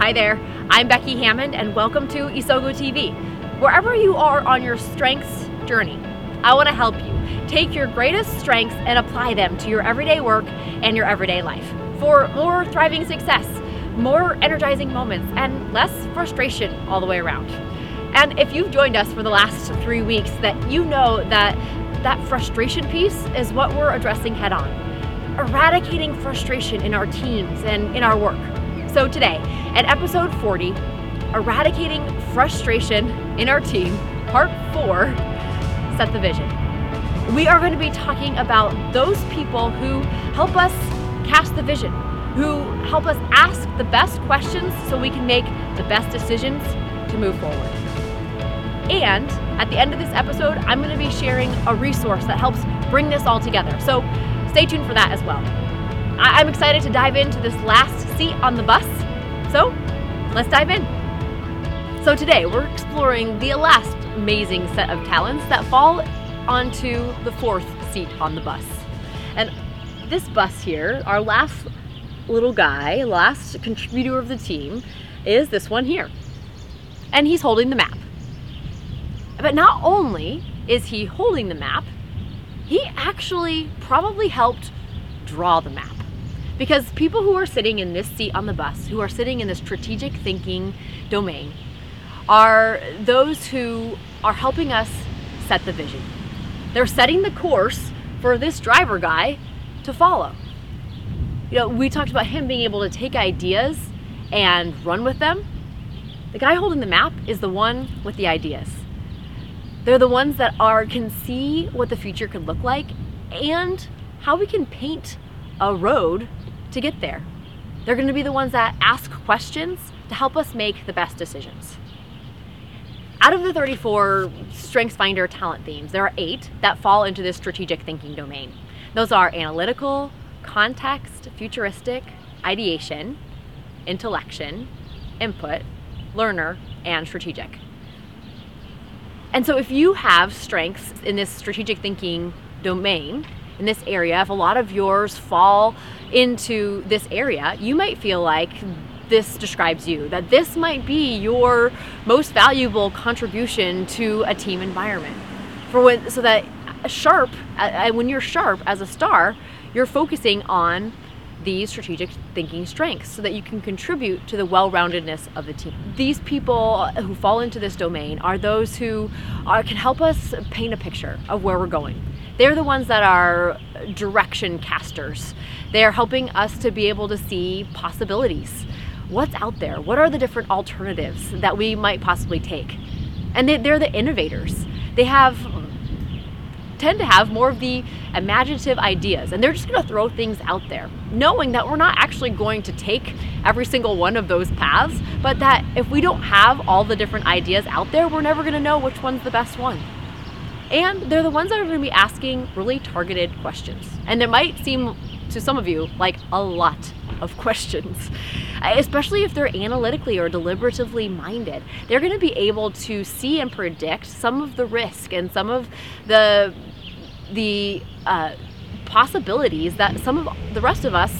Hi there, I'm Becky Hammond and welcome to Isogo TV. Wherever you are on your strengths journey, I want to help you take your greatest strengths and apply them to your everyday work and your everyday life for more thriving success, more energizing moments, and less frustration all the way around. And if you've joined us for the last three weeks, that you know that that frustration piece is what we're addressing head on. Eradicating frustration in our teams and in our work. So today, at episode 40, Eradicating Frustration in Our Team, part four, Set the Vision. We are going to be talking about those people who help us cast the vision, who help us ask the best questions so we can make the best decisions to move forward. And at the end of this episode, I'm going to be sharing a resource that helps bring this all together. So stay tuned for that as well. I- am excited to dive into this last seat on the bus. So let's dive in. So today we're exploring the last amazing set of talents that fall onto the fourth seat on the bus. And this bus here, our last little guy, last contributor of the team, is this one here. And he's holding the map. But not only is he holding the map, he actually probably helped draw the map. Because people who are sitting in this seat on the bus, who are sitting in the strategic thinking domain, are those who are helping us set the vision. They're setting the course for this driver guy to follow. You know, we talked about him being able to take ideas and run with them. The guy holding the map is the one with the ideas. They're the ones that are can see what the future could look like and how we can paint a road to get there. They're going to be the ones that ask questions to help us make the best decisions. Out of the 34 StrengthsFinder talent themes, there are eight that fall into this strategic thinking domain. Those are analytical, context, futuristic, ideation, intellection, input, learner, and strategic. And so if you have strengths in this strategic thinking domain, in this area, if a lot of yours fall into this area, you might feel like this describes you, that this might be your most valuable contribution to a team environment. For when, so that sharp, when you're sharp as a star, you're focusing on these strategic thinking strengths so that you can contribute to the well-roundedness of the team. These people who fall into this domain are those who are, can help us paint a picture of where we're going. They're the ones that are direction casters. They're helping us to be able to see possibilities. What's out there? What are the different alternatives that we might possibly take? And they, they're the innovators. They have tend to have more of the imaginative ideas and they're just going to throw things out there knowing that we're not actually going to take every single one of those paths but that if we don't have all the different ideas out there we're never going to know which one's the best one and they're the ones that are going to be asking really targeted questions and it might seem to some of you like a lot of questions, especially if they're analytically or deliberatively minded. They're going to be able to see and predict some of the risk and some of the the uh, possibilities that some of the rest of us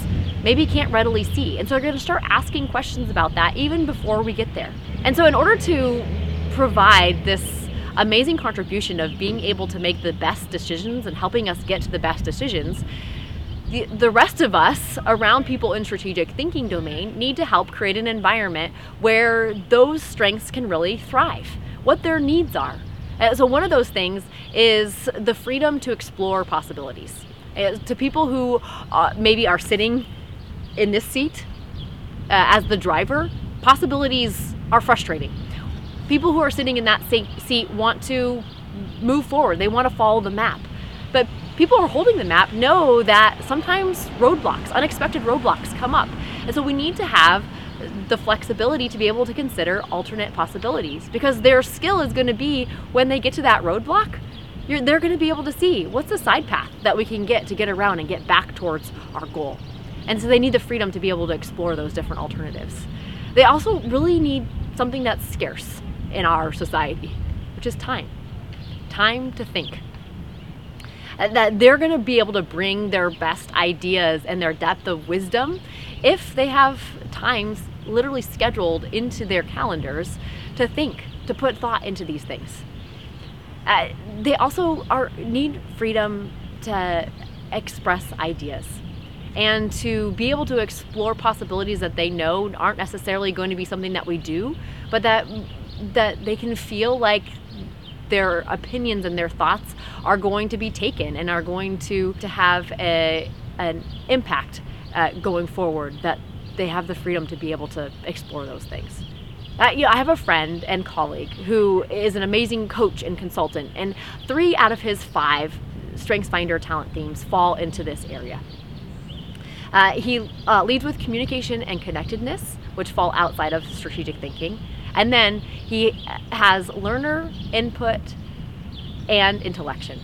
maybe can't readily see. And so they're going to start asking questions about that even before we get there. And so in order to provide this amazing contribution of being able to make the best decisions and helping us get to the best decisions, the, the rest of us around people in strategic thinking domain need to help create an environment where those strengths can really thrive, what their needs are. Uh, so one of those things is the freedom to explore possibilities. Uh, to people who uh, maybe are sitting in this seat uh, as the driver, possibilities are frustrating. People who are sitting in that seat want to move forward. They want to follow the map. But people who are holding the map know that sometimes roadblocks, unexpected roadblocks come up. And so we need to have the flexibility to be able to consider alternate possibilities because their skill is going to be when they get to that roadblock, they're going to be able to see what's the side path that we can get to get around and get back towards our goal. And so they need the freedom to be able to explore those different alternatives. They also really need something that's scarce in our society, which is time. Time to think. Uh, that they're going to be able to bring their best ideas and their depth of wisdom if they have times literally scheduled into their calendars to think, to put thought into these things. Uh, they also are need freedom to express ideas and to be able to explore possibilities that they know aren't necessarily going to be something that we do, but that that they can feel like their opinions and their thoughts are going to be taken and are going to to have a an impact uh, going forward that they have the freedom to be able to explore those things. Uh, I have a friend and colleague who is an amazing coach and consultant, and three out of his five StrengthsFinder talent themes fall into this area. Uh, he uh, leads with communication and connectedness, which fall outside of strategic thinking. And then he has learner input and intellection.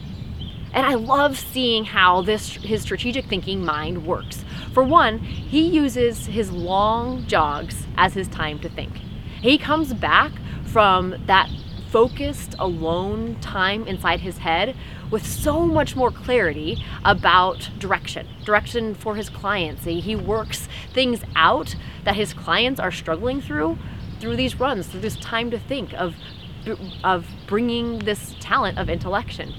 And I love seeing how this his strategic thinking mind works. For one, he uses his long jogs as his time to think. He comes back from that focused alone time inside his head with so much more clarity about direction, direction for his clients. He works things out that his clients are struggling through through these runs, through this time to think of of bringing this talent of intellection.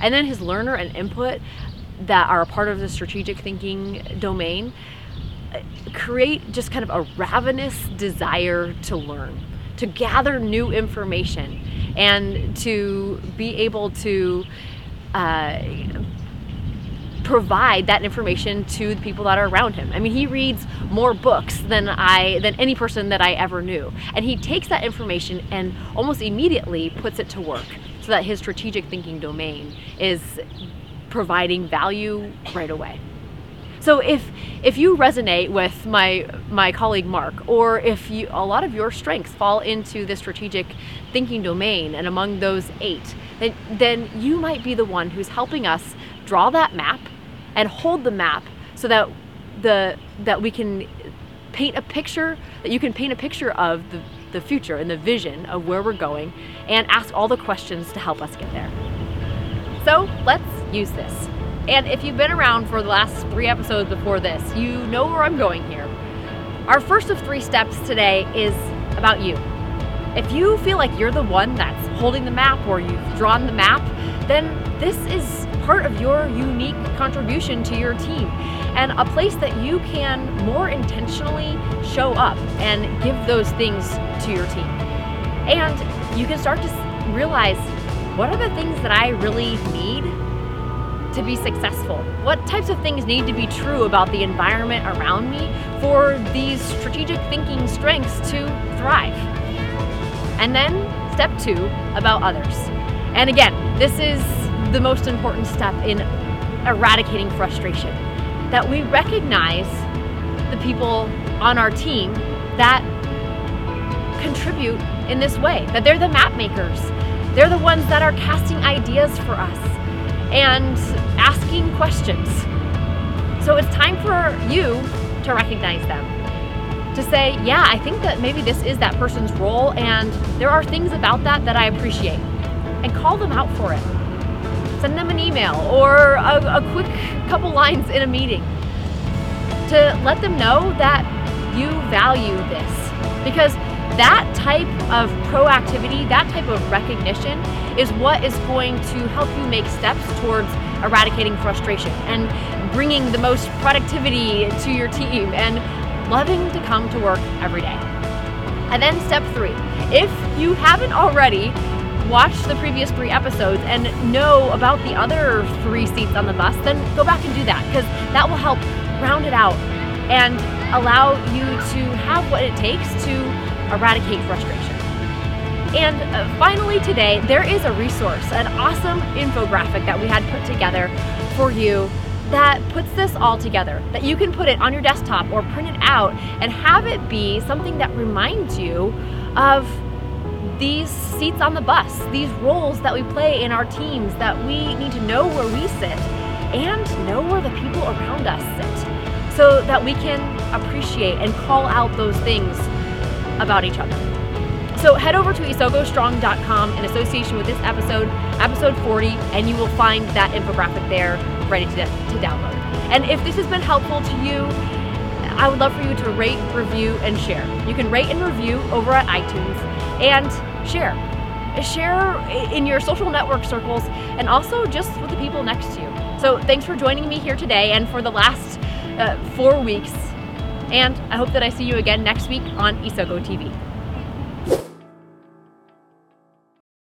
And then his learner and input that are a part of the strategic thinking domain create just kind of a ravenous desire to learn, to gather new information, and to be able to uh, provide that information to the people that are around him. I mean, he reads more books than I than any person that I ever knew. And he takes that information and almost immediately puts it to work so that his strategic thinking domain is providing value right away. So if if you resonate with my my colleague Mark, or if you a lot of your strengths fall into the strategic thinking domain, and among those eight, then then you might be the one who's helping us draw that map and hold the map so that the that we can paint a picture that you can paint a picture of the, the future and the vision of where we're going and ask all the questions to help us get there. So let's use this. And if you've been around for the last three episodes before this, you know where I'm going here. Our first of three steps today is about you. If you feel like you're the one that's holding the map or you've drawn the map, then this is part of your unique contribution to your team and a place that you can more intentionally show up and give those things to your team. And you can start to realize what are the things that I really need to be successful? What types of things need to be true about the environment around me for these strategic thinking strengths to thrive? And then step two about others. And again, this is the most important step in eradicating frustration that we recognize the people on our team that contribute in this way, that they're the map makers. They're the ones that are casting ideas for us and asking questions. So it's time for you to recognize them. To say, yeah, I think that maybe this is that person's role, and there are things about that that I appreciate. And call them out for it. Send them an email or a, a quick couple lines in a meeting to let them know that you value this. Because that type of proactivity, that type of recognition is what is going to help you make steps towards eradicating frustration and bringing the most productivity to your team and loving to come to work every day. And then step three, if you haven't already watched the previous three episodes and know about the other three seats on the bus, then go back and do that because that will help round it out and allow you to have what it takes to eradicate frustration. And uh, finally, today, there is a resource, an awesome infographic that we had put together for you that puts this all together. That you can put it on your desktop or print it out and have it be something that reminds you of these seats on the bus, these roles that we play in our teams, that we need to know where we sit and know where the people around us sit so that we can appreciate and call out those things about each other. So head over to isogostrong.com in association with this episode, episode 40, and you will find that infographic there ready to, to download. And if this has been helpful to you, I would love for you to rate, review, and share. You can rate and review over at iTunes and share. Share in your social network circles and also just with the people next to you. So thanks for joining me here today and for the last uh, four weeks. And I hope that I see you again next week on Isogo TV.